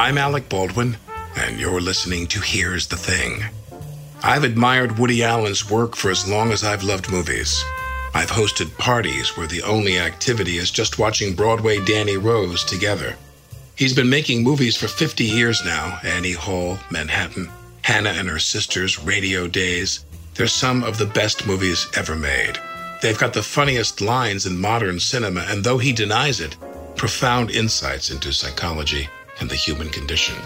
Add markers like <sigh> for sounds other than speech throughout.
I'm Alec Baldwin, and you're listening to Here's the Thing. I've admired Woody Allen's work for as long as I've loved movies. I've hosted parties where the only activity is just watching Broadway Danny Rose together. He's been making movies for 50 years now Annie Hall, Manhattan, Hannah and Her Sisters, Radio Days. They're some of the best movies ever made. They've got the funniest lines in modern cinema, and though he denies it, profound insights into psychology and the human condition.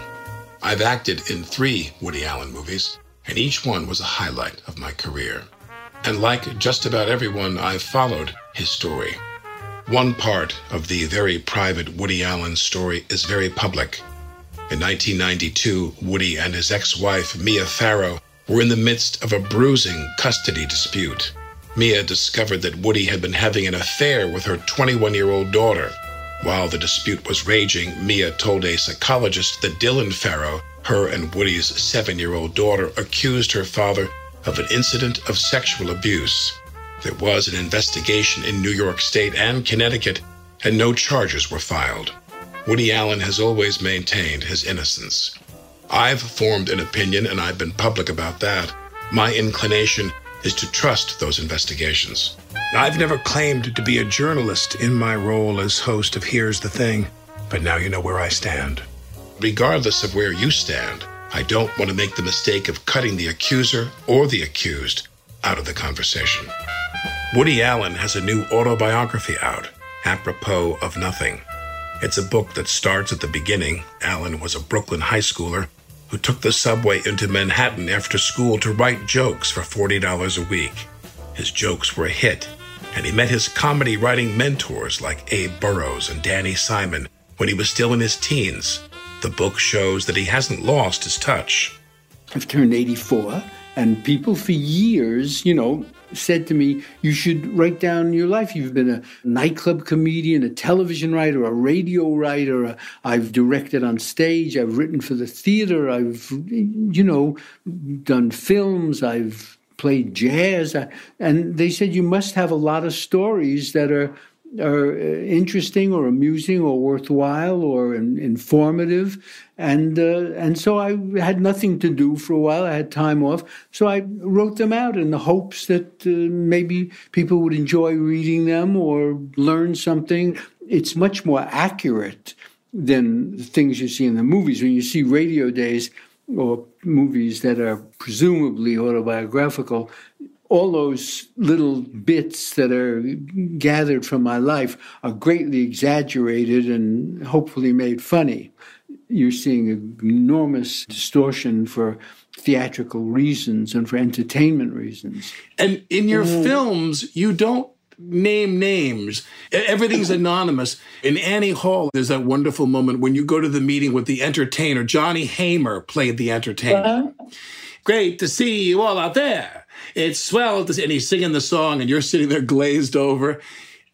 I've acted in three Woody Allen movies, and each one was a highlight of my career. And like just about everyone, I've followed his story. One part of the very private Woody Allen story is very public. In 1992, Woody and his ex wife, Mia Farrow, were in the midst of a bruising custody dispute. Mia discovered that Woody had been having an affair with her 21 year old daughter. While the dispute was raging, Mia told a psychologist that Dylan Farrow, her and Woody's seven year old daughter, accused her father of an incident of sexual abuse. There was an investigation in New York State and Connecticut, and no charges were filed. Woody Allen has always maintained his innocence. I've formed an opinion, and I've been public about that. My inclination is to trust those investigations. I've never claimed to be a journalist in my role as host of Here's the Thing, but now you know where I stand. Regardless of where you stand, I don't want to make the mistake of cutting the accuser or the accused out of the conversation. Woody Allen has a new autobiography out, apropos of nothing. It's a book that starts at the beginning. Allen was a Brooklyn high schooler who took the subway into Manhattan after school to write jokes for $40 a week. His jokes were a hit, and he met his comedy writing mentors like Abe Burrows and Danny Simon when he was still in his teens. The book shows that he hasn't lost his touch. I've turned 84, and people for years, you know, said to me, You should write down your life. You've been a nightclub comedian, a television writer, a radio writer. i I've directed on stage. I've written for the theater. I've, you know, done films. I've played jazz. And they said, You must have a lot of stories that are are uh, interesting or amusing or worthwhile or informative. And uh, and so I had nothing to do for a while. I had time off, so I wrote them out in the hopes that uh, maybe people would enjoy reading them or learn something. It's much more accurate than the things you see in the movies. When you see Radio Days or movies that are presumably autobiographical, all those little bits that are gathered from my life are greatly exaggerated and hopefully made funny. You're seeing an enormous distortion for theatrical reasons and for entertainment reasons. And in your mm. films, you don't name names. Everything's <laughs> anonymous. In Annie Hall, there's that wonderful moment when you go to the meeting with the entertainer. Johnny Haymer played the entertainer. Uh-huh. Great to see you all out there it's swell and he's singing the song and you're sitting there glazed over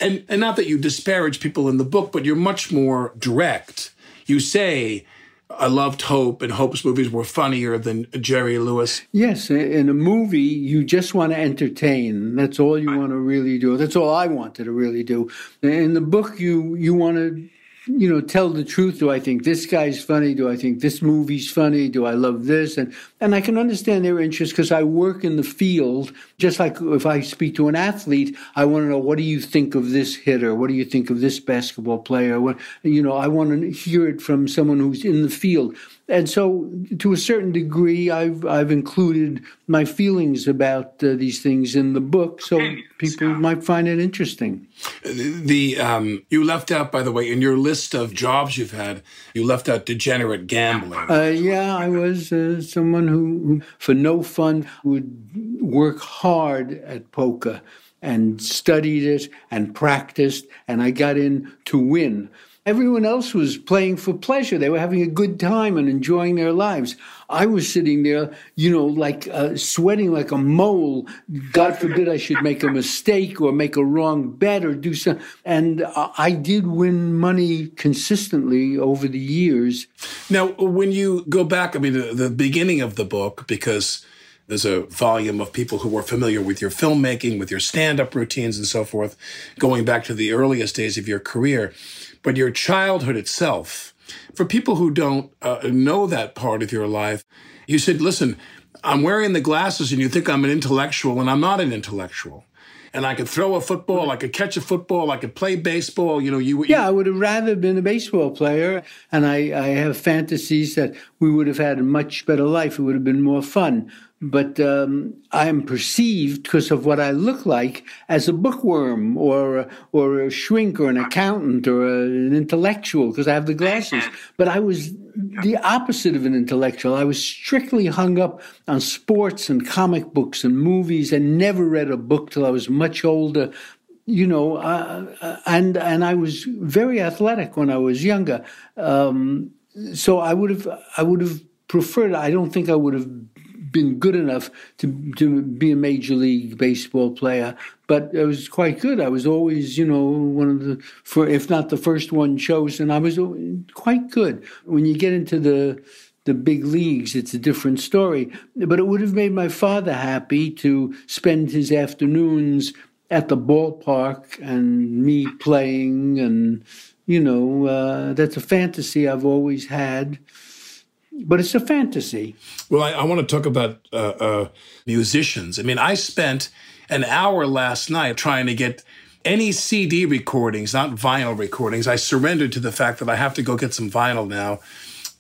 And, and not that you disparage people in the book, but you're much more direct. You say, I loved Hope, and Hope's movies were funnier than Jerry Lewis. Yes, in a movie, you just want to entertain. That's all you want to really do. That's all I wanted to really do. In the book, you you want to you know, tell the truth. Do I think this guy's funny? Do I think this movie's funny? Do I love this? And and I can understand their interest because I work in the field. Just like if I speak to an athlete, I want to know what do you think of this hitter? What do you think of this basketball player? What you know, I want to hear it from someone who's in the field and so to a certain degree i've i've included my feelings about uh, these things in the book so people might find it interesting. The um, you left out by the way in your list of jobs you've had you left out degenerate gambling. Uh, yeah i was uh, someone who, who for no fun would work hard at poker and studied it and practiced and i got in to win Everyone else was playing for pleasure. They were having a good time and enjoying their lives. I was sitting there, you know, like uh, sweating like a mole. God forbid I should make a mistake or make a wrong bet or do something. And I did win money consistently over the years. Now, when you go back, I mean, the, the beginning of the book, because there's a volume of people who are familiar with your filmmaking, with your stand up routines and so forth, going back to the earliest days of your career but your childhood itself. For people who don't uh, know that part of your life, you said, listen, I'm wearing the glasses and you think I'm an intellectual, and I'm not an intellectual. And I could throw a football, I could catch a football, I could play baseball. You know, you. Yeah, I would have rather been a baseball player, and I, I have fantasies that we would have had a much better life. It would have been more fun but um, I am perceived because of what I look like as a bookworm or or a shrink or an accountant or a, an intellectual because I have the glasses. But I was the opposite of an intellectual. I was strictly hung up on sports and comic books and movies and never read a book till I was much older. You know, uh, uh and and I was very athletic when I was younger. Um, so I would have I would have preferred. I don't think I would have been good enough to to be a major league baseball player, but I was quite good. I was always, you know, one of the for if not the first one chosen. I was quite good. When you get into the the big leagues, it's a different story. But it would have made my father happy to spend his afternoons at the ballpark and me playing and you know uh, that's a fantasy I've always had but it's a fantasy. Well, I, I want to talk about uh, uh, musicians. I mean, I spent an hour last night trying to get any CD recordings, not vinyl recordings. I surrendered to the fact that I have to go get some vinyl now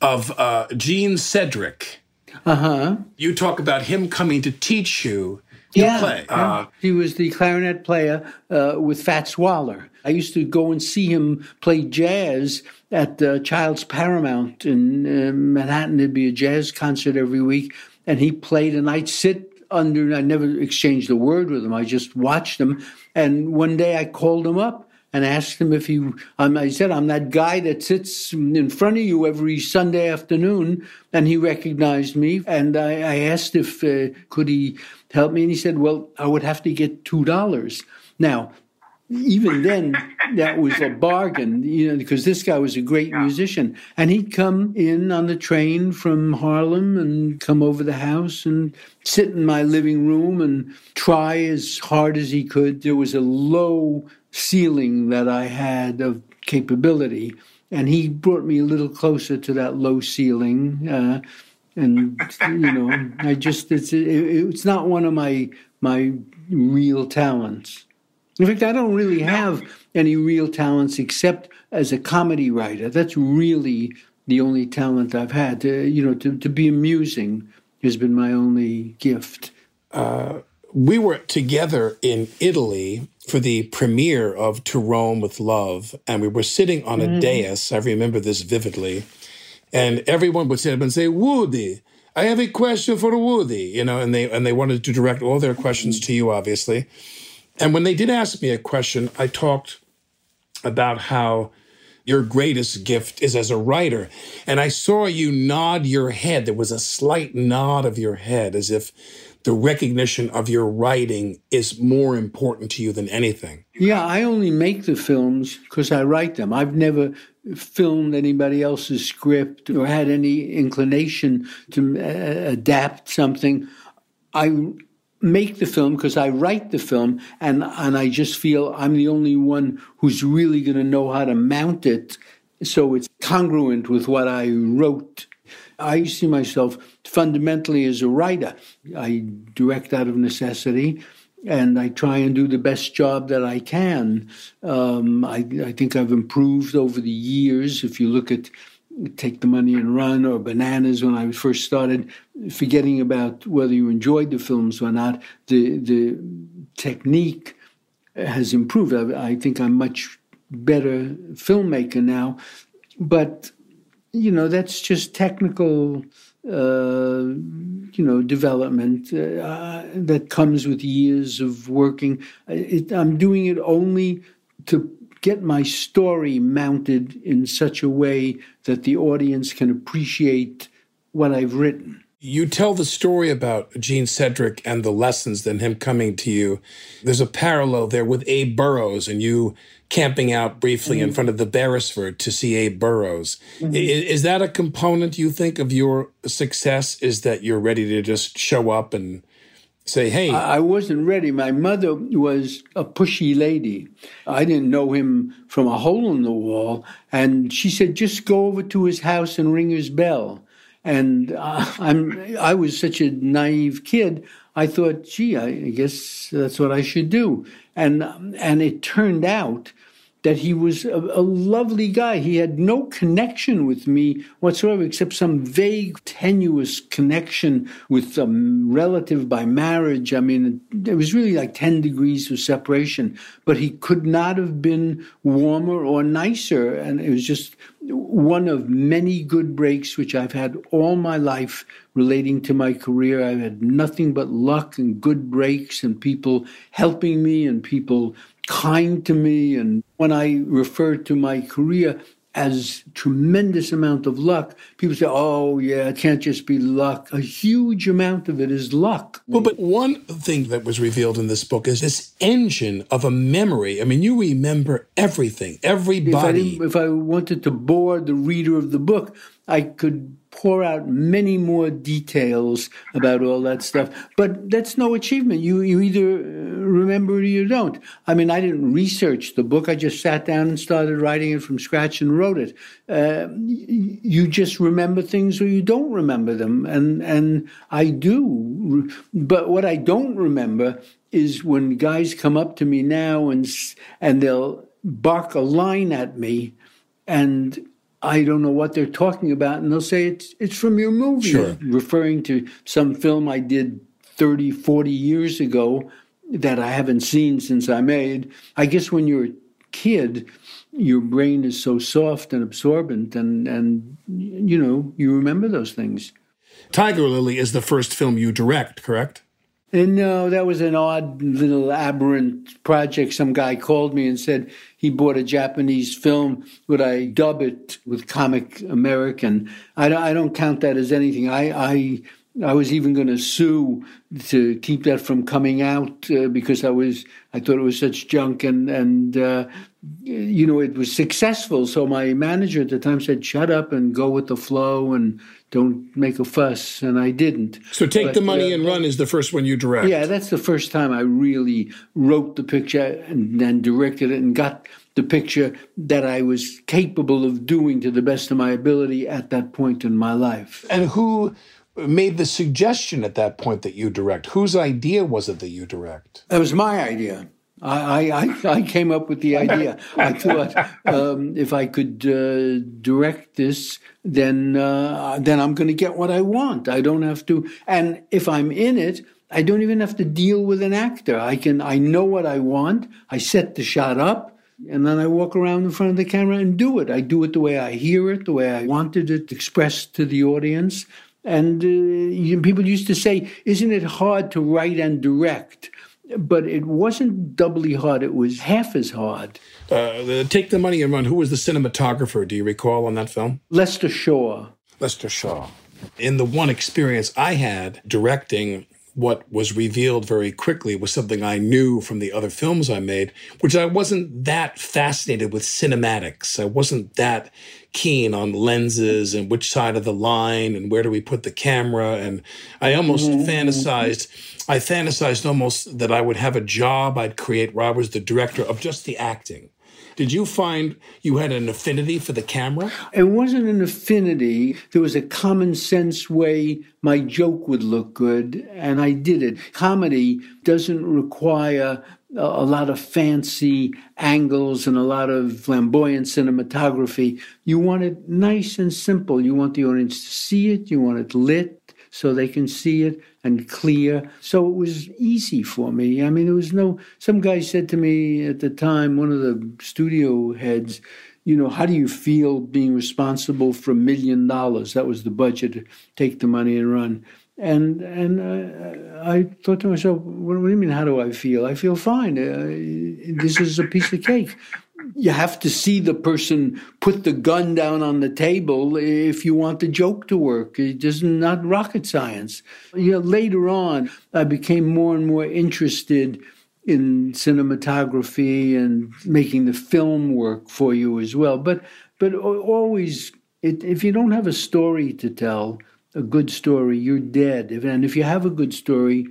of uh, Gene Sedric. Uh huh. You talk about him coming to teach you yeah, play. Uh, he was the clarinet player uh, with Fats Waller. I used to go and see him play jazz at uh, Childs Paramount in uh, Manhattan. There'd be a jazz concert every week, and he played, and I'd sit under. I never exchanged a word with him. I just watched him. And one day I called him up and asked him if he. Um, I said, "I'm that guy that sits in front of you every Sunday afternoon," and he recognized me. And I, I asked if uh, could he help me, and he said, "Well, I would have to get two dollars." Now, even then, that was a bargain, you know, because this guy was a great musician. And he'd come in on the train from Harlem and come over the house and sit in my living room and try as hard as he could. There was a low ceiling that I had of capability. And he brought me a little closer to that low ceiling. Uh, and, you know, I just, it's, it, it's not one of my, my real talents. In fact, I don't really have any real talents except as a comedy writer. That's really the only talent I've had. To, you know, to, to be amusing has been my only gift. Uh, we were together in Italy for the premiere of To Rome with Love, and we were sitting on a mm. dais. I remember this vividly. And everyone would sit up and say, Woody, I have a question for Woody, you know, and they and they wanted to direct all their questions to you, obviously. And when they did ask me a question, I talked about how your greatest gift is as a writer. And I saw you nod your head. There was a slight nod of your head as if the recognition of your writing is more important to you than anything. Yeah, I only make the films because I write them. I've never filmed anybody else's script or had any inclination to uh, adapt something. I make the film because I write the film and and I just feel I'm the only one who's really going to know how to mount it so it's congruent with what I wrote. I see myself fundamentally as a writer. I direct out of necessity and I try and do the best job that I can. Um, I, I, think I've improved over the years. If you look at Take the Money and Run or Bananas when I first started, forgetting about whether you enjoyed the films or not, the, the technique has improved. I, I think I'm much better filmmaker now. But, you know, that's just technical uh, you know, development uh, that comes with years of working. It, I'm doing it only to get my story mounted in such a way that the audience can appreciate what I've written. You tell the story about Gene Sedric and the lessons, then him coming to you. There's a parallel there with Abe Burrows and you camping out briefly mm-hmm. in front of the Beresford to see Abe Burrows. Mm-hmm. Is, that a component you think of your success? Is that you're ready to just show up and say, hey? I wasn't ready. My mother was a pushy lady. I didn't know him from a hole in the wall. And she said, just go over to his house and ring his bell. And uh, <laughs> I'm, I was such a naive kid. I thought, gee, I guess that's what I should do. And, and it turned out that he was a, a, lovely guy. He had no connection with me whatsoever, except some vague, tenuous connection with a relative by marriage. I mean, it was really like 10 degrees of separation, but he could not have been warmer or nicer. And it was just one of many good breaks which I've had all my life relating to my career. I've had nothing but luck and good breaks and people helping me and people kind to me. And when I refer to my career as tremendous amount of luck, people say, "Oh, yeah, it can't just be luck." A huge amount of it is luck. Well, but one thing that was revealed in this book is this engine of a memory. I mean, you remember everything, everybody. If I, if I wanted to bore the reader of the book, I could pour out many more details about all that stuff. But that's no achievement. You you either uh, remember it or you don't. I mean, I didn't research the book. I just sat down and started writing it from scratch and wrote it. Uh, you just remember things or you don't remember them, and and I do. But what I don't remember is when guys come up to me now and and they'll bark a line at me and I don't know what they're talking about, and they'll say it's it's from your movie, sure. referring to some film I did 30, 40 years ago that I haven't seen since I made. I guess when you're a kid, your brain is so soft and absorbent, and and you know you remember those things. Tiger Lily is the first film you direct, correct? And no, that was an odd little aberrant project. Some guy called me and said he bought a Japanese film. Would I dub it with Comic American? I I don't count that as anything. I, I, I was even going to sue to keep that from coming out uh, because I was I thought it was such junk and and uh, you know it was successful. So my manager at the time said, "Shut up and go with the flow and don't make a fuss, and I didn't. So take but, the money uh, and run is the first one you direct. Yeah, that's the first time I really wrote the picture and then directed it and got the picture that I was capable of doing to the best of my ability at that point in my life. And who made the suggestion at that point that you direct? Whose idea was it that you direct? It was my idea. I, I, I came up with the idea. I thought um, if I could uh, direct this, then uh, then I'm going to get what I want. I don't have to, and if I'm in it, I don't even have to deal with an actor. I can I know what I want. I set the shot up, and then I walk around in front of the camera and do it. I do it the way I hear it, the way I wanted it expressed to the audience. And uh, you, people used to say, "Isn't it hard to write and direct?" but it wasn't doubly hard. It was half as hard. Uh, Take the Money and Run. Who was the cinematographer? Do you recall on that film? Lester Shorr. Lester Shorr. In the one experience I had directing what was revealed very quickly was something I knew from the other films I made, which I wasn't that fascinated with cinematics. I wasn't that keen on lenses and which side of the line and where do we put the camera. And I almost mm-hmm. fantasized, I fantasized almost that I would have a job I'd create where I was the director of just the acting. Did you find you had an affinity for the camera? It wasn't an affinity. There was a common sense way my joke would look good, and I did it. Comedy doesn't require a lot of fancy angles and a lot of flamboyant cinematography. You want it nice and simple. You want the audience to see it, you want it lit so they can see it and clear. So it was easy for me. I mean, there was no, some guy said to me at the time, one of the studio heads, you know, how do you feel being responsible for a million dollars? That was the budget, take the money and run. And and uh, I thought to myself, what, what, do you mean? How do I feel? I feel fine. Uh, this is a piece of cake you have to see the person put the gun down on the table if you want the joke to work. It is not rocket science. You know, later on, I became more and more interested in cinematography and making the film work for you as well. But but always, it, if you don't have a story to tell, a good story, you're dead. And if you have a good story,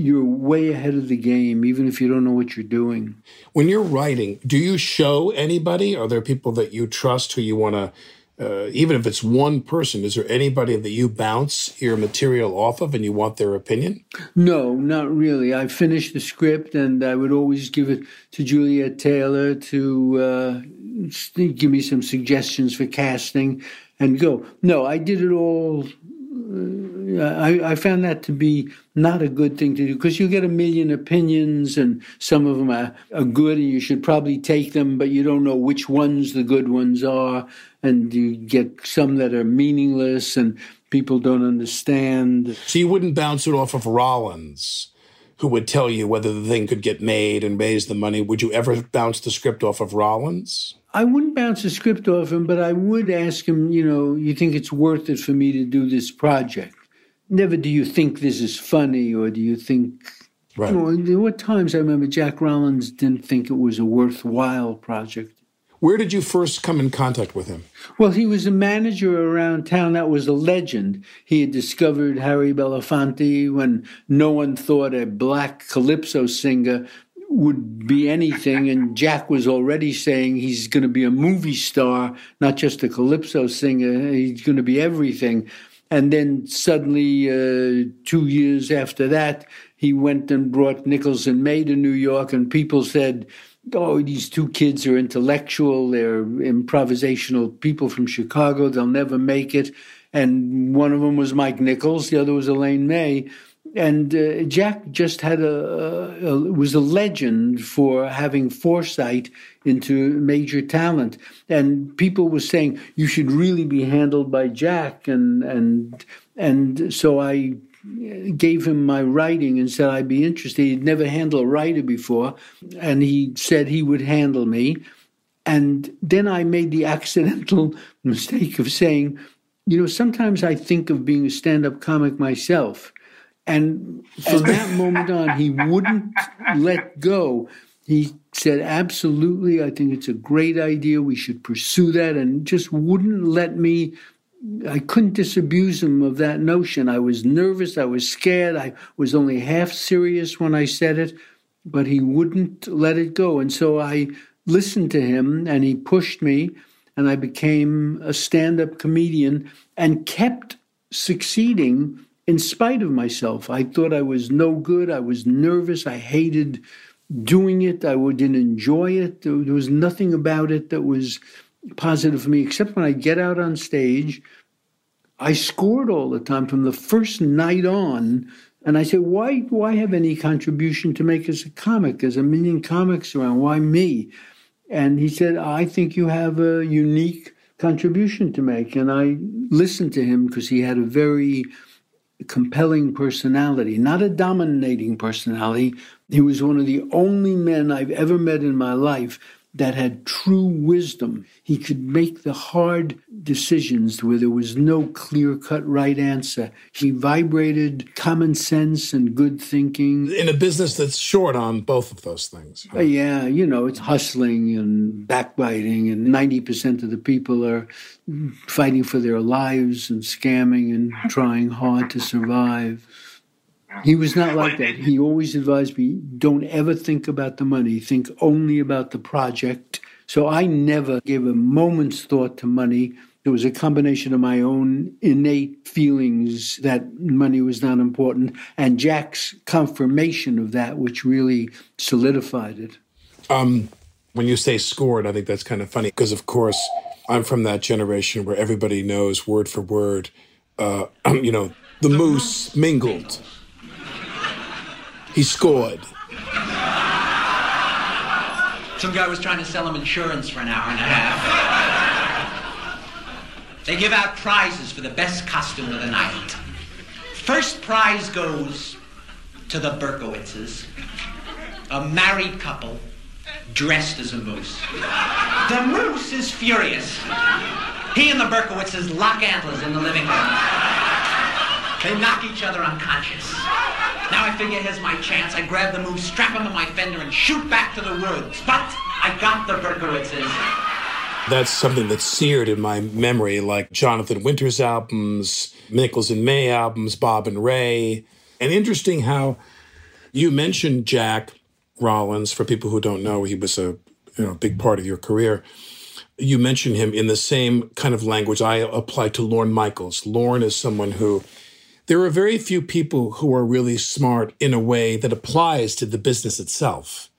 you're way ahead of the game, even if you don't know what you're doing. When you're writing, do you show anybody? Are there people that you trust who you want to, uh, even if it's one person, is there anybody that you bounce your material off of and you want their opinion? No, not really. I finished the script and I would always give it to Juliet Taylor to uh, give me some suggestions for casting and go. No, I did it all I, I, found that to be not a good thing to do because you get a million opinions and some of them are, are good and you should probably take them, but you don't know which ones the good ones are. And you get some that are meaningless and people don't understand. So you wouldn't bounce it off of Rollins? Who would tell you whether the thing could get made and raise the money? Would you ever bounce the script off of Rollins? I wouldn't bounce the script off him, but I would ask him, you know, you think it's worth it for me to do this project? Never do you think this is funny or do you think. Right. You know, there were times I remember Jack Rollins didn't think it was a worthwhile project. Where did you first come in contact with him? Well, he was a manager around town that was a legend. He had discovered Harry Belafonte when no one thought a black calypso singer would be anything. And Jack was already saying he's going to be a movie star, not just a calypso singer. He's going to be everything. And then suddenly, uh, two years after that, he went and brought Nichols and May to New York, and people said, Oh, these two kids are intellectual, they're improvisational people from Chicago, they'll never make it. And one of them was Mike Nichols, the other was Elaine May and uh, Jack just had a, a, was a legend for having foresight into major talent, and people were saying you should really be handled by Jack, and and and so I gave him my writing and said I'd be interested. He'd never handled a writer before, and he said he would handle me. And then I made the accidental <laughs> mistake of saying, you know, sometimes I think of being a stand-up comic myself and from that moment on, he wouldn't let go. He said, Absolutely, I think it's a great idea. We should pursue that, and just wouldn't let me. I couldn't disabuse him of that notion. I was nervous, I was scared, I was only half serious when I said it, but he wouldn't let it go. And so I listened to him, and he pushed me, and I became a stand up comedian and kept succeeding in spite of myself. I thought I was no good. I was nervous. I hated doing it. I didn't enjoy it. There was nothing about it that was positive for me, except when I get out on stage. I scored all the time from the first night on. And I said, why I have any contribution to make as a comic? There's a million comics around. Why me? And he said, I think you have a unique contribution to make. And I listened to him because he had a very compelling personality, not a dominating personality. He was one of the only men I've ever met in my life that had true wisdom. He could make the hard decisions where there was no clear cut right answer. He vibrated common sense and good thinking. In a business that's short on both of those things. Uh, yeah, you know, it's hustling and backbiting, and 90% of the people are fighting for their lives and scamming and trying hard to survive. He was not like that. He always advised me don't ever think about the money, think only about the project. So I never gave a moment's thought to money. It was a combination of my own innate feelings that money was not important and Jack's confirmation of that, which really solidified it. Um, when you say scored, I think that's kind of funny because, of course, I'm from that generation where everybody knows word for word, uh, <clears throat> you know, the moose mingled he scored. Some guy was trying to sell him insurance for an hour and a half. They give out prizes for the best costume of the night. First prize goes to the Berkowitzes, a married couple dressed as a moose. The moose is furious. He and the Berkowitzes lock antlers in the living room. They knock each other unconscious. Now I figure here's my chance. I grab the moose, strap him to my fender, and shoot back to the woods. But I got the Berkowitzes. That's something that's seared in my memory, like Jonathan Winters albums, Nichols and May albums, Bob and Ray. And interesting how you mentioned Jack Rollins. For people who don't know, he was a you know big part of your career. You mentioned him in the same kind of language I apply to Lorne Michaels. Lorne is someone who there are very few people who are really smart in a way that applies to the business itself.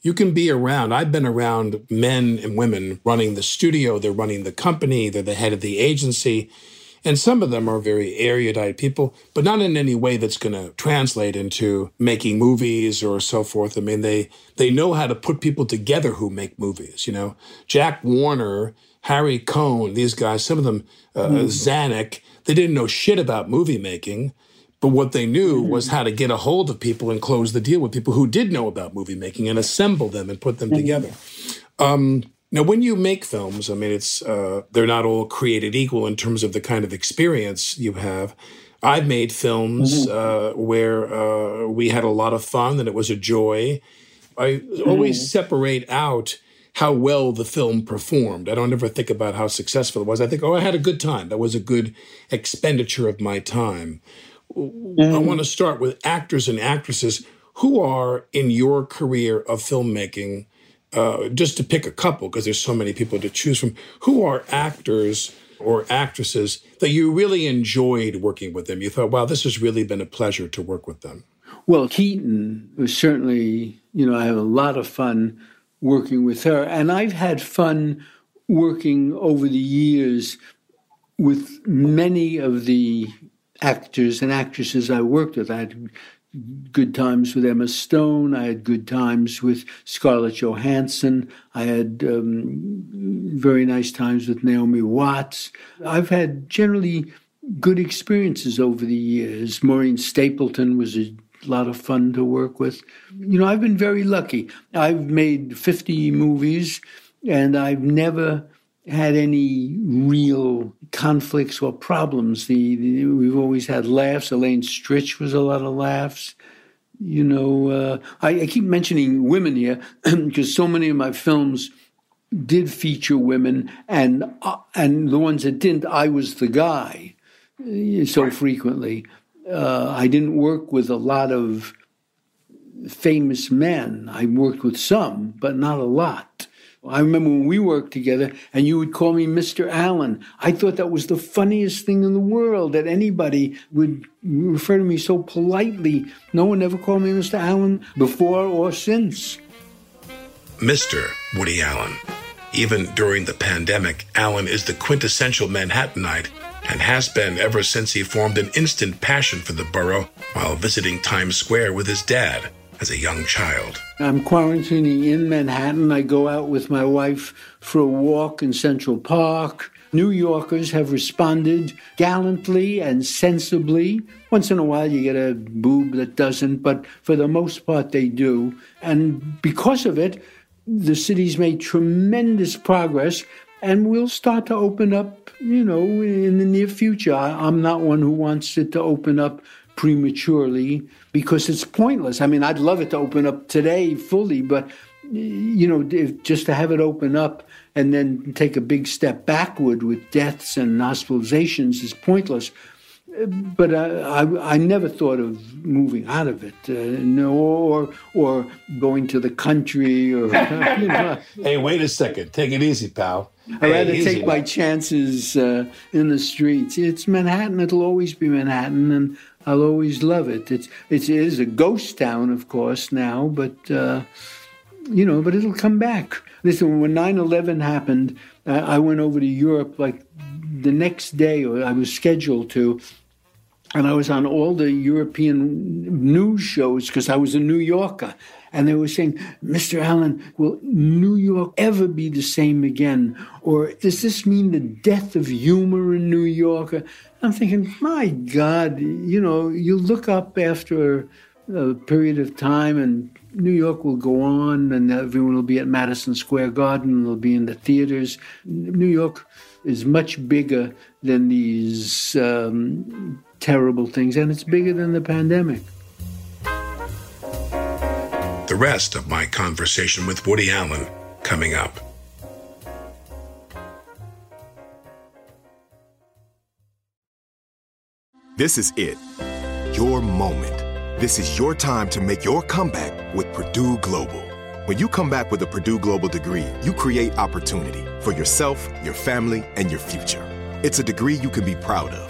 You can be around, I've been around men and women running the studio, they're running the company, they're the head of the agency. And some of them are very erudite people, but not in any way that's going to translate into making movies or so forth. I mean, they they know how to put people together who make movies. You know, Jack Warner, Harry Cohn, these guys, some of them, uh, mm. Zanuck, they didn't know shit about movie making, but what they knew was how to get a hold of people and close the deal with people who did know about movie making and assemble them and put them together. Um, now, when you make films, I mean, it's uh, they're not all created equal in terms of the kind of experience you have. I've made films mm-hmm. uh, where uh, we had a lot of fun and it was a joy. I always mm-hmm. separate out how well the film performed. I don't ever think about how successful it was. I think, oh, I had a good time. That was a good expenditure of my time. Mm. I want to start with actors and actresses who are in your career of filmmaking. Uh, just to pick a couple, because there's so many people to choose from. Who are actors or actresses that you really enjoyed working with them? You thought, wow, this has really been a pleasure to work with them. Well, Keaton was certainly, you know, I have a lot of fun working with her. And I've had fun working over the years with many of the actors and actresses I worked with. I had good times with Emma Stone. I had good times with Scarlett Johansson. I had um, very nice times with Naomi Watts. I've had generally good experiences over the years. Maureen Stapleton was a a lot of fun to work with. You know, I've been very lucky. I've made 50 movies and I've never had any real conflicts or problems. The, the we've always had laughs. Elaine Stritch was a lot of laughs. You know, uh, I, I keep mentioning women here <clears throat> because so many of my films did feature women, and uh, and the ones that didn't, I was the guy uh, so frequently uh, I didn't work with a lot of famous men. I worked with some, but not a lot. I remember when we worked together and you would call me Mr. Allen. I thought that was the funniest thing in the world that anybody would refer to me so politely. No one ever called me Mr. Allen before or since. Mr. Woody Allen. Even during the pandemic, Allen is the quintessential Manhattanite and has been ever since he formed an instant passion for the borough while visiting Times Square with his dad as a young child. I'm quarantining in Manhattan. I go out with my wife for a walk in Central Park. New Yorkers have responded gallantly and sensibly. Once in a while, you get a boob that doesn't, but for the most part, they do. And because of it, the city's made tremendous progress and we'll start to open up, you know, in the near future. I, I'm not one who wants it to open up prematurely because it's pointless. I mean, I'd love it to open up today fully, but you know, if, just to have it open up and then take a big step backward with deaths and hospitalizations is pointless. But I, I, I never thought of moving out of it, uh, no, or or going to the country, or <laughs> you know. hey, wait a second, take it easy, pal. I'd rather take my chances uh, in the streets. It's Manhattan. It'll always be Manhattan, and I'll always love it. It's it is a ghost town, of course, now, but uh, you know, but it'll come back. Listen, when 9/11 happened, I went over to Europe like the next day, or I was scheduled to, and I was on all the European news shows because I was a New Yorker. And they were saying, Mr. Allen, will New York ever be the same again? Or does this mean the death of humor in New York? I'm thinking, my God, you know, you look up after a period of time and New York will go on and everyone will be at Madison Square Garden, they'll be in the theaters. New York is much bigger than these um, terrible things, and it's bigger than the pandemic. The rest of my conversation with Woody Allen coming up. This is it. Your moment. This is your time to make your comeback with Purdue Global. When you come back with a Purdue Global degree, you create opportunity for yourself, your family, and your future. It's a degree you can be proud of,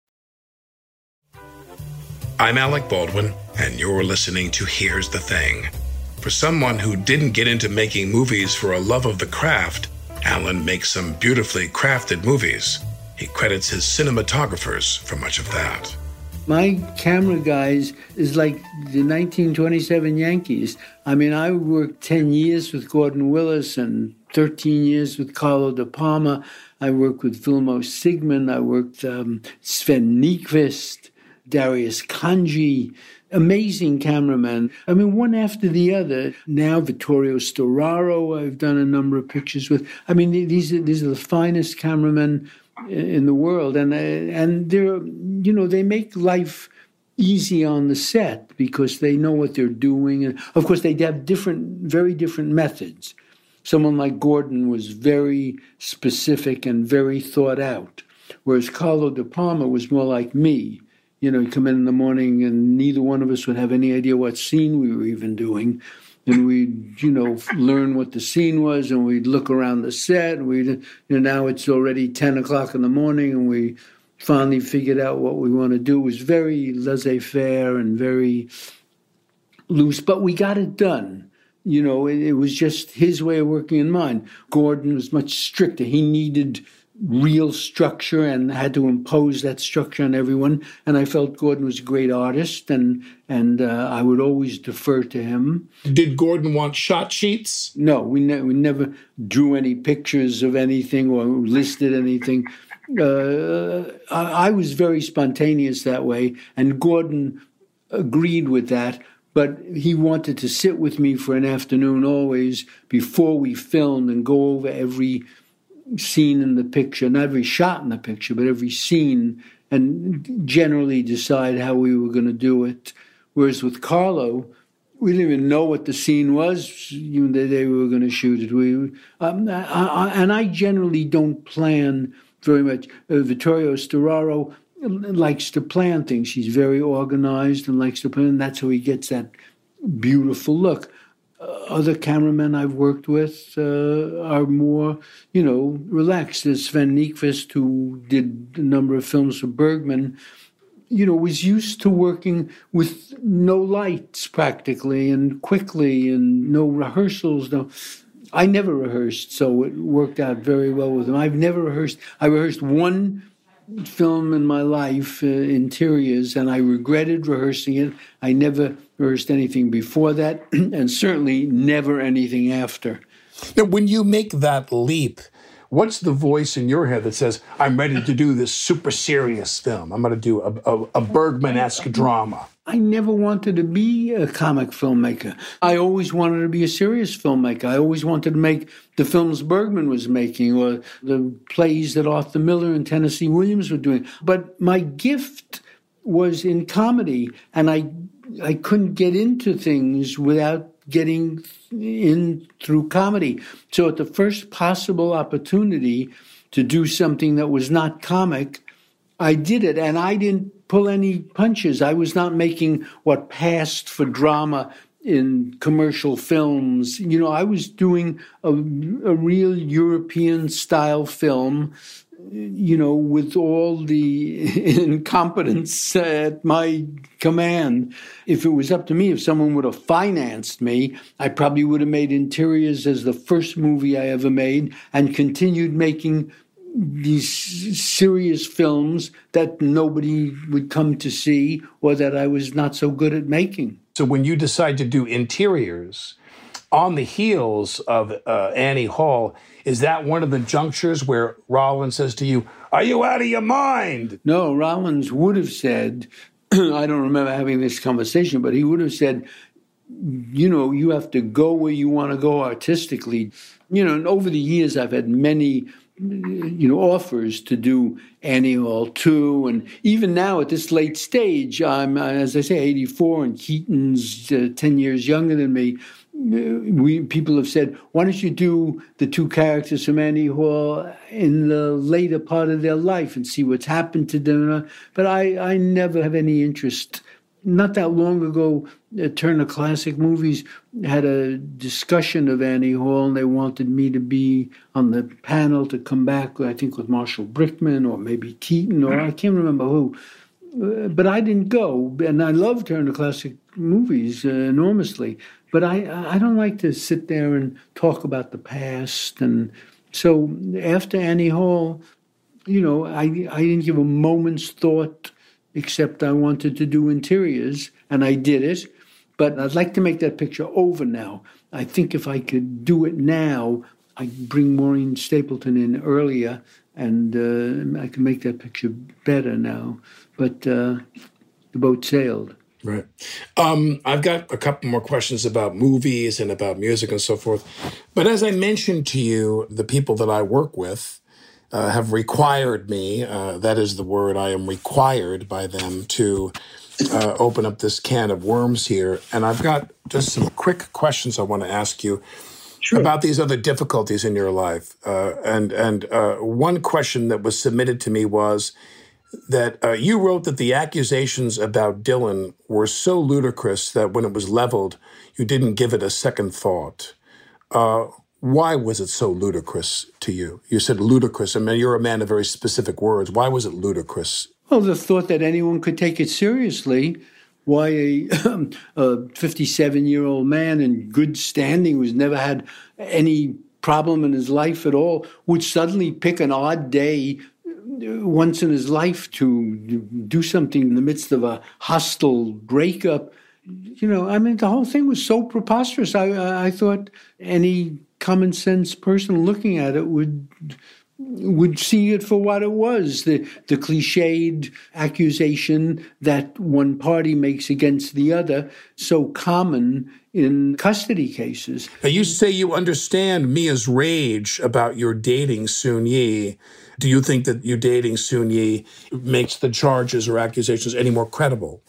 I'm Alec Baldwin, and you're listening to Here's the Thing. For someone who didn't get into making movies for a love of the craft, Allen makes some beautifully crafted movies. He credits his cinematographers for much of that. My camera guys is like the 1927 Yankees. I mean, I worked 10 years with Gordon Willis and 13 years with Carlo Di Palma. I worked with Vilmos Zsigmond. I worked um, Sven Nykvist. Darius Khondji, amazing cameraman. I mean, one after the other. Now, Vittorio Storaro, I've done a number of pictures with. I mean, these are, these are the finest cameramen in the world. And, uh, and they're, you know, they make life easy on the set because they know what they're doing. And of course, they have different, very different methods. Someone like Gordon was very specific and very thought out, whereas Carlo Di Palma was more like me you know, you come in in the morning and neither one of us would have any idea what scene we were even doing. And we'd, you know, learn what the scene was and we'd look around the set and we'd, you know, now it's already 10 o'clock in the morning and we finally figured out what we want to do. It was very laissez faire and very loose, but we got it done. You know, it, it was just his way of working and mine. Gordon was much stricter. He needed real structure and had to impose that structure on everyone. And I felt Gordon was a great artist, and and uh, I would always defer to him. Did Gordon want shot sheets? No, we, ne- we never drew any pictures of anything or listed anything. Uh, I, I was very spontaneous that way, and Gordon agreed with that. But he wanted to sit with me for an afternoon always before we filmed and go over every scene in the picture, not every shot in the picture, but every scene, and generally decide how we were going to do it. Whereas with Carlo, we didn't even know what the scene was. You know, they, were going to shoot it. We, um, I, I, and I generally don't plan very much. Uh, Vittorio Storaro likes to plan things. He's very organized and likes to plan. And that's how he gets that beautiful look other cameramen I've worked with uh, are more, you know, relaxed. There's Sven Nykvist, who did a number of films for Bergman, you know, was used to working with no lights practically and quickly and no rehearsals. No, I never rehearsed, so it worked out very well with him. I've never rehearsed. I rehearsed one film in my life, uh, interiors, and I regretted rehearsing it. I never rehearsed anything before that, <clears throat> and certainly never anything after. Now, when you make that leap, what's the voice in your head that says, I'm ready to do this super serious film? I'm going to do a, a, a Bergman esque drama? I never wanted to be a comic filmmaker. I always wanted to be a serious filmmaker. I always wanted to make the films Bergman was making or the plays that Arthur Miller and Tennessee Williams were doing. But my gift was in comedy, and I I couldn't get into things without getting in through comedy. So at the first possible opportunity to do something that was not comic, I did it, and I didn't pull any punches. I was not making what passed for drama in commercial films. You know, I was doing a, a real European style film you know, with all the <laughs> incompetence at my command. If it was up to me, if someone would have financed me, I probably would have made Interiors as the first movie I ever made and continued making these serious films that nobody would come to see or that I was not so good at making. So when you decide to do Interiors, on the heels of uh, Annie Hall, is that one of the junctures where Rollins says to you, Are you out of your mind? No, Rollins would have said, <clears throat> I don't remember having this conversation, but he would have said, you know, you have to go where you want to go artistically. You know, and over the years, I've had many, you know, offers to do Annie Hall 2. And even now at this late stage, I'm, as I say, 84, and Keaton's uh, 10 years younger than me we people have said, why don't you do the two characters from Annie Hall in the later part of their life and see what's happened to them? But I, I never have any interest. Not that long ago, uh, Turner Classic Movies had a discussion of Annie Hall, and they wanted me to be on the panel to come back. I think with Marshall Brickman or maybe Keaton or I can't remember who. Uh, but I didn't go, and I love Turner Classic Movies uh, enormously. But I, I don't like to sit there and talk about the past. And so after Annie Hall, you know, I, I didn't give a moment's thought except I wanted to do interiors, and I did it. But I'd like to make that picture over now. I think if I could do it now, I'd bring Maureen Stapleton in earlier, and uh, I can make that picture better now. But uh, the boat sailed. Right. Um, I've got a couple more questions about movies and about music and so forth. But as I mentioned to you, the people that I work with uh, have required me, uh, that is the word, I am required by them to uh, open up this can of worms here. And I've got just some quick questions I want to ask you. Sure. About these other difficulties in your life, uh, and and uh, one question that was submitted to me was, that uh, you wrote that the accusations about Dylan were so ludicrous that when it was leveled, you didn't give it a second thought. Uh, why was it so ludicrous to you? You said ludicrous. I mean, you're a man of very specific words. Why was it ludicrous? Well, the thought that anyone could take it seriously why a <clears throat> 57 year old man in good standing who's never had any problem in his life at all would suddenly pick an odd day once in his life to do something in the midst of a hostile breakup. You know, I mean, the whole thing was so preposterous. I, I thought any common sense person looking at it would would see it for what it was the, the cliched accusation that one party makes against the other, so common in custody cases. Now, you say you understand Mia's rage about your dating Soon Yi. Do you think that you dating Soon Yi makes the charges or accusations any more credible?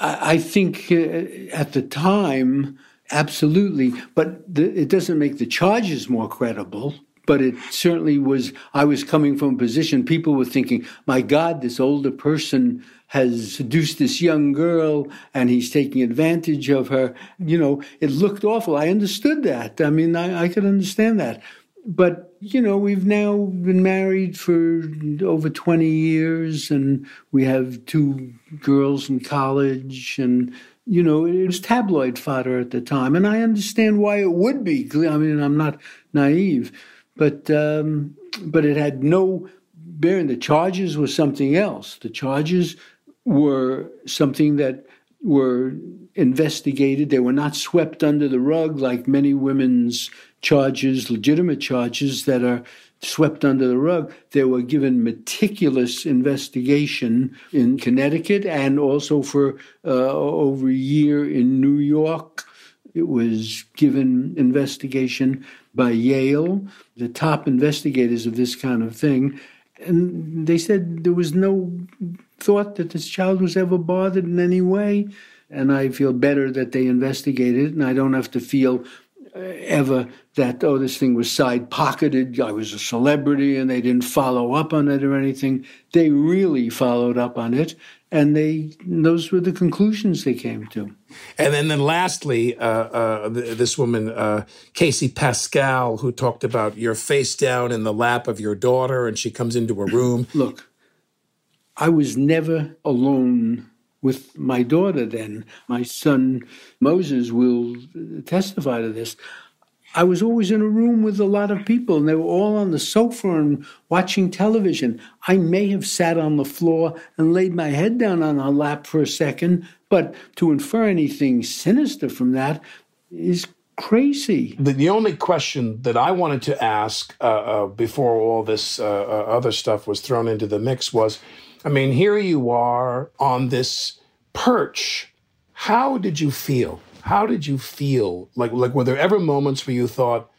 I think uh, at the time, absolutely, but the, it doesn't make the charges more credible but it certainly was. I was coming from a position, people were thinking, my God, this older person has seduced this young girl and he's taking advantage of her. You know, it looked awful. I understood that. I mean, I, I could understand that. But, you know, we've now been married for over 20 years and we have two girls in college and, you know, it was tabloid fodder at the time. And I understand why it would be. I mean, I'm not naive but um, but it had no bearing. The charges were something else. The charges were something that were investigated. They were not swept under the rug like many women's charges, legitimate charges that are swept under the rug. They were given meticulous investigation in Connecticut and also for uh, over a year in New York. It was given investigation by Yale, the top investigators of this kind of thing. And they said there was no thought that this child was ever bothered in any way. And I feel better that they investigated, and I don't have to feel ever that, oh, this thing was side pocketed. I was a celebrity and they didn't follow up on it or anything. They really followed up on it and they those were the conclusions they came to. And then, then lastly, uh, uh, this woman, uh, Casey Pascal, who talked about your face down in the lap of your daughter, and she comes into a room. <clears throat> Look, I was never alone with my daughter then. My son Moses will testify to this. I was always in a room with a lot of people, and they were all on the sofa and watching television. I may have sat on the floor and laid my head down on her lap for a second, but to infer anything sinister from that is crazy. The, the only question that I wanted to ask uh, uh, before all this uh, uh other stuff was thrown into the mix was I mean, here you are on this perch. How did you feel? How did you feel? Like, like were there ever moments where you thought,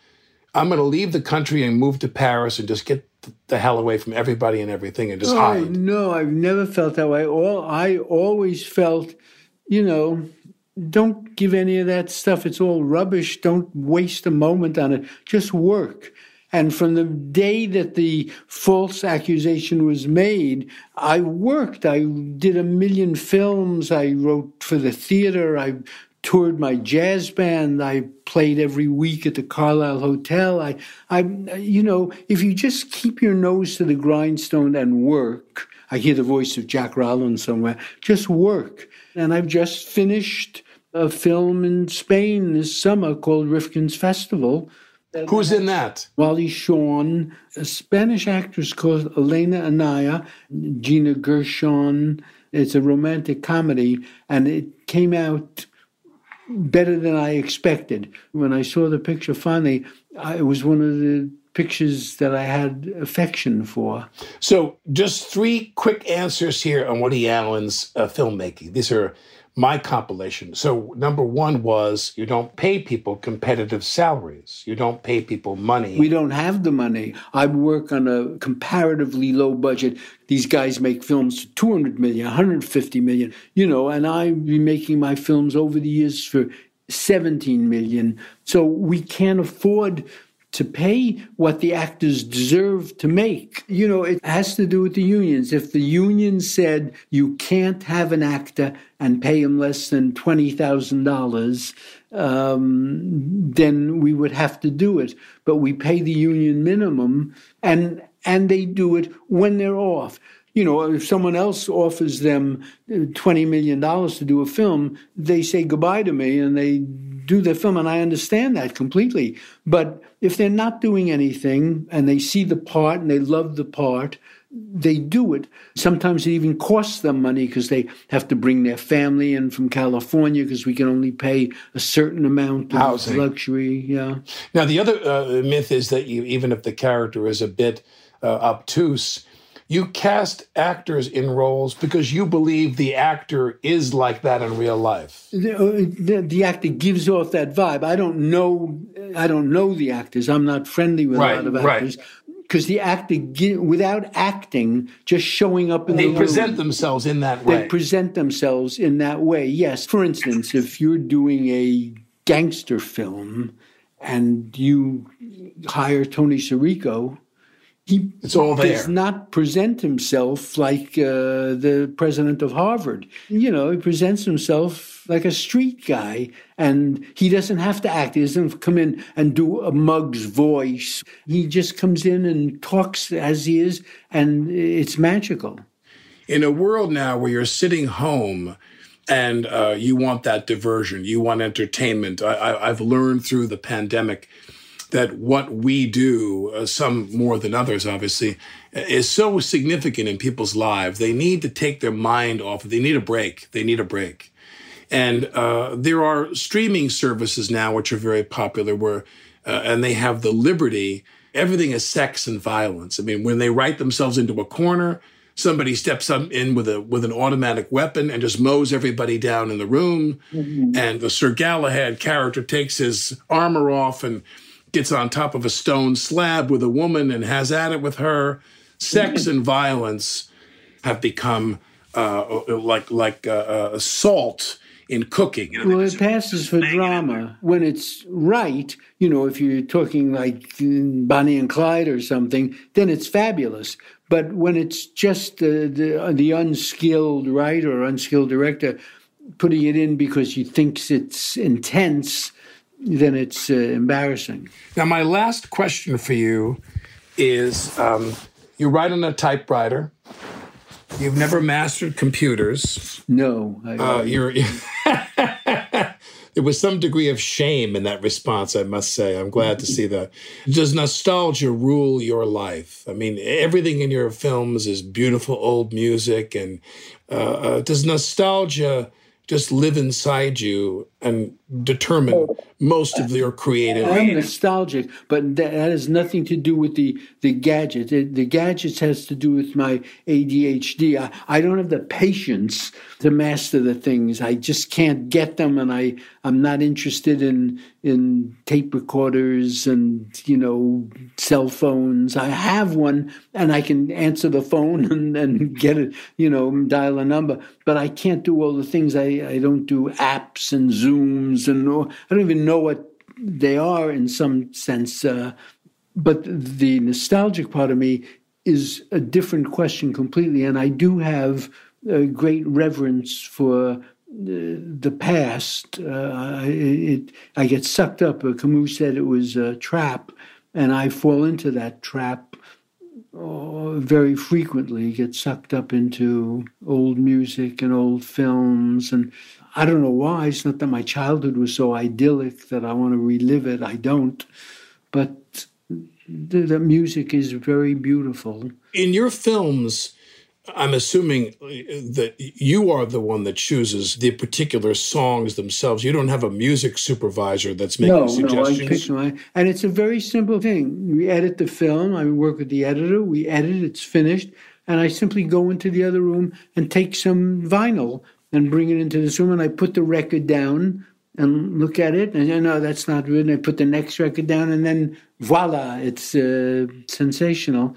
I'm going to leave the country and move to Paris and just get the hell away from everybody and everything and just oh, hide? No, I've never felt that way. All I always felt, you know, don't give any of that stuff. It's all rubbish. Don't waste a moment on it. Just work. And from the day that the false accusation was made, I worked. I did a million films. I wrote for the theater. I toured my jazz band. I played every week at the Carlyle Hotel. I, I, you know, if you just keep your nose to the grindstone and work, I hear the voice of Jack Rollins somewhere. Just work. And I've just finished a film in Spain this summer called Rifkin's Festival. Who's in that? Wally Shawn, a Spanish actress called Elena Anaya, Gina Gershon. It's a romantic comedy, and it came out better than I expected. When I saw the picture finally, I, it was one of the pictures that I had affection for. So, just three quick answers here on Woody Allen's uh, filmmaking. These are my compilation. So, number one was you don't pay people competitive salaries. You don't pay people money. We don't have the money. I work on a comparatively low budget. These guys make films for 200 million, 150 million, you know, and I've been making my films over the years for 17 million. So we can't afford to pay what the actors deserve to make. You know, it has to do with the unions. If the union said you can't have an actor and pay him less than $20,000, um, then we would have to do it. But we pay the union minimum and and they do it when they're off. You know, if someone else offers them $20 million to do a film, they say goodbye to me and they do the film. And I understand that completely. But if they're not doing anything and they see the part and they love the part, they do it. Sometimes it even costs them money because they have to bring their family in from California because we can only pay a certain amount of Housing. luxury. Yeah. Now, the other uh, myth is that you, even if the character is a bit uh, obtuse, you cast actors in roles because you believe the actor is like that in real life. The, uh, the, the actor gives off that vibe. I don't know. I don't know the actors. I'm not friendly with Right, a lot of right. actors. Because the actor, without acting, just showing up in They the present room, themselves in that way. they present themselves in that way. Yes. For instance, if you're doing a gangster film and you hire Tony Sirico, he It's all does not present himself like uh, the president of Harvard. You know, he presents himself like a street guy, and he doesn't have to act. He doesn't come in and do a mug's voice. He just comes in and talks as he is, and it's magical. in a world now where you're sitting home and uh, you want that diversion, you want entertainment. I, I, I've learned through the pandemic that what we do, uh, some more than others, obviously, is so significant in people's lives. They need to take their mind off. They need a break. They need a break. And uh, there are streaming services now which are very popular, where uh, and they have the liberty. Everything is sex and violence. I mean, when they write themselves into a corner, somebody steps up in with a with an automatic weapon and just mows everybody down in the room. And the Sir Galahad character takes his armor off and gets on top of a stone slab with a woman and has at it with her. Sex and violence have become uh, like like uh, uh, salt in cooking. Well, it passes for drama when it's right. You know, if you're talking like Bonnie and Clyde or something, then it's fabulous. But when it's just the the, the unskilled writer or unskilled director putting it in because he thinks it's intense, then it's uh, embarrassing. Now, my last question for you is: um, you write on a typewriter. You've never mastered computers. No, I, Uh, you're. <laughs> there was some degree of shame in that response, I must say. I'm glad to see that. Does nostalgia rule your life? I mean, everything in your films is beautiful old music, and uh, uh, does nostalgia just live inside you and determine most of your creative? I'm nostalgic, but that has nothing to do with the the gadget. The, the gadgets has to do with my ADHD. I, I don't have the patience to master the things. I just can't get them, and I I'm not interested in in tape recorders and you know cell phones. I have one, and I can answer the phone <laughs> and, and get it, you know, dial a number. But I can't do all the things. I I don't do apps and Zooms and all- I don't even know what they are in some sense. Uh, but the nostalgic part of me is a different question completely. And I do have a great reverence for uh, the past. Uh, it, I get sucked up. Uh, Camus said it was a trap, and I fall into that trap uh, very frequently. Get sucked up into old music and old films, and I don't know why. It's not that my childhood was so idyllic that I want to relive it. I don't, but the, the music is very beautiful. in your films, I'm assuming that you are the one that chooses the particular songs themselves. You don't have a music supervisor that's making no, suggestions. no, I pick my, and it's a very simple thing. We edit the film. I work with the editor. We edit. It's finished, and I simply go into the other room and take some vinyl and bring it into this room, and I put the record down and look at it, and I know that's not good. And I put the next record down, and then voila, it's uh, sensational.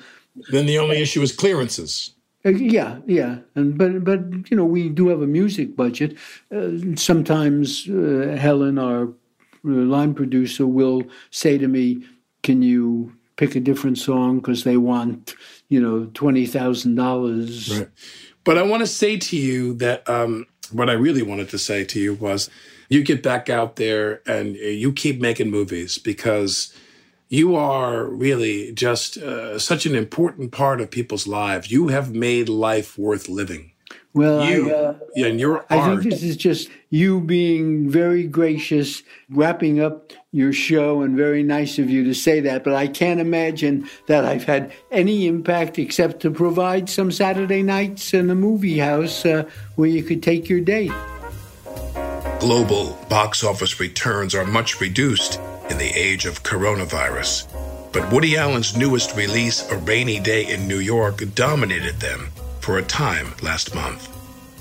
then the only issue is clearances. Uh, yeah, yeah, and but but you know we do have a music budget. Uh, sometimes uh, Helen, our uh, line producer, will say to me, "Can you pick a different song because they want you know twenty thousand dollars?" Right. But I want to say to you that um, what I really wanted to say to you was you get back out there and uh, you keep making movies because You are really just uh, such an important part of people's lives. You have made life worth living. Well, you I, uh, yeah, and your I art. think this is just you being very gracious, wrapping up your show, and very nice of you to say that. But I can't imagine that I've had any impact except to provide some Saturday nights in a movie house uh, where you could take your date. Global box office returns are much reduced in the age of coronavirus. But Woody Allen's newest release, A Rainy Day in New York, dominated them for a time last month.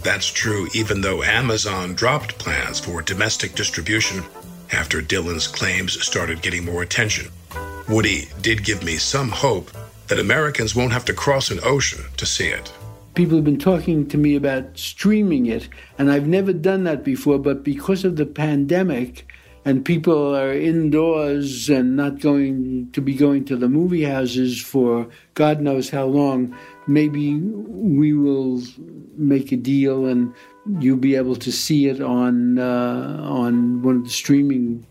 That's true even though Amazon dropped plans for domestic distribution after Dylan's claims started getting more attention. Woody did give me some hope that Americans won't have to cross an ocean to see it. People have been talking to me about streaming it, and I've never done that before, but because of the pandemic, and people are indoors and not going to be going to the movie houses for God knows how long, maybe we will make a deal and you'll be able to see it on uh, on one of the streaming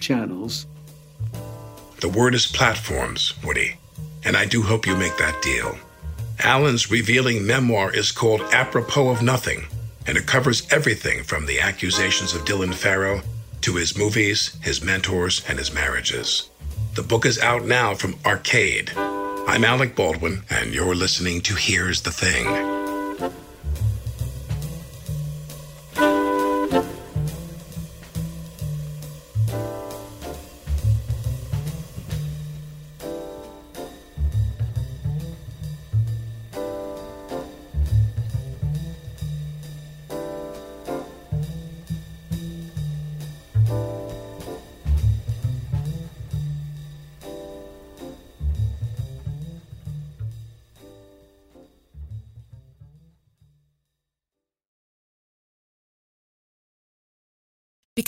channels. The word is platforms, Woody, and I do hope you make that deal. Allen's revealing memoir is called Apropos of Nothing, and it covers everything from the accusations of Dylan Farrow to his movies, his mentors, and his marriages. The book is out now from Arcade. I'm Alec Baldwin, and you're listening to Here's the Thing.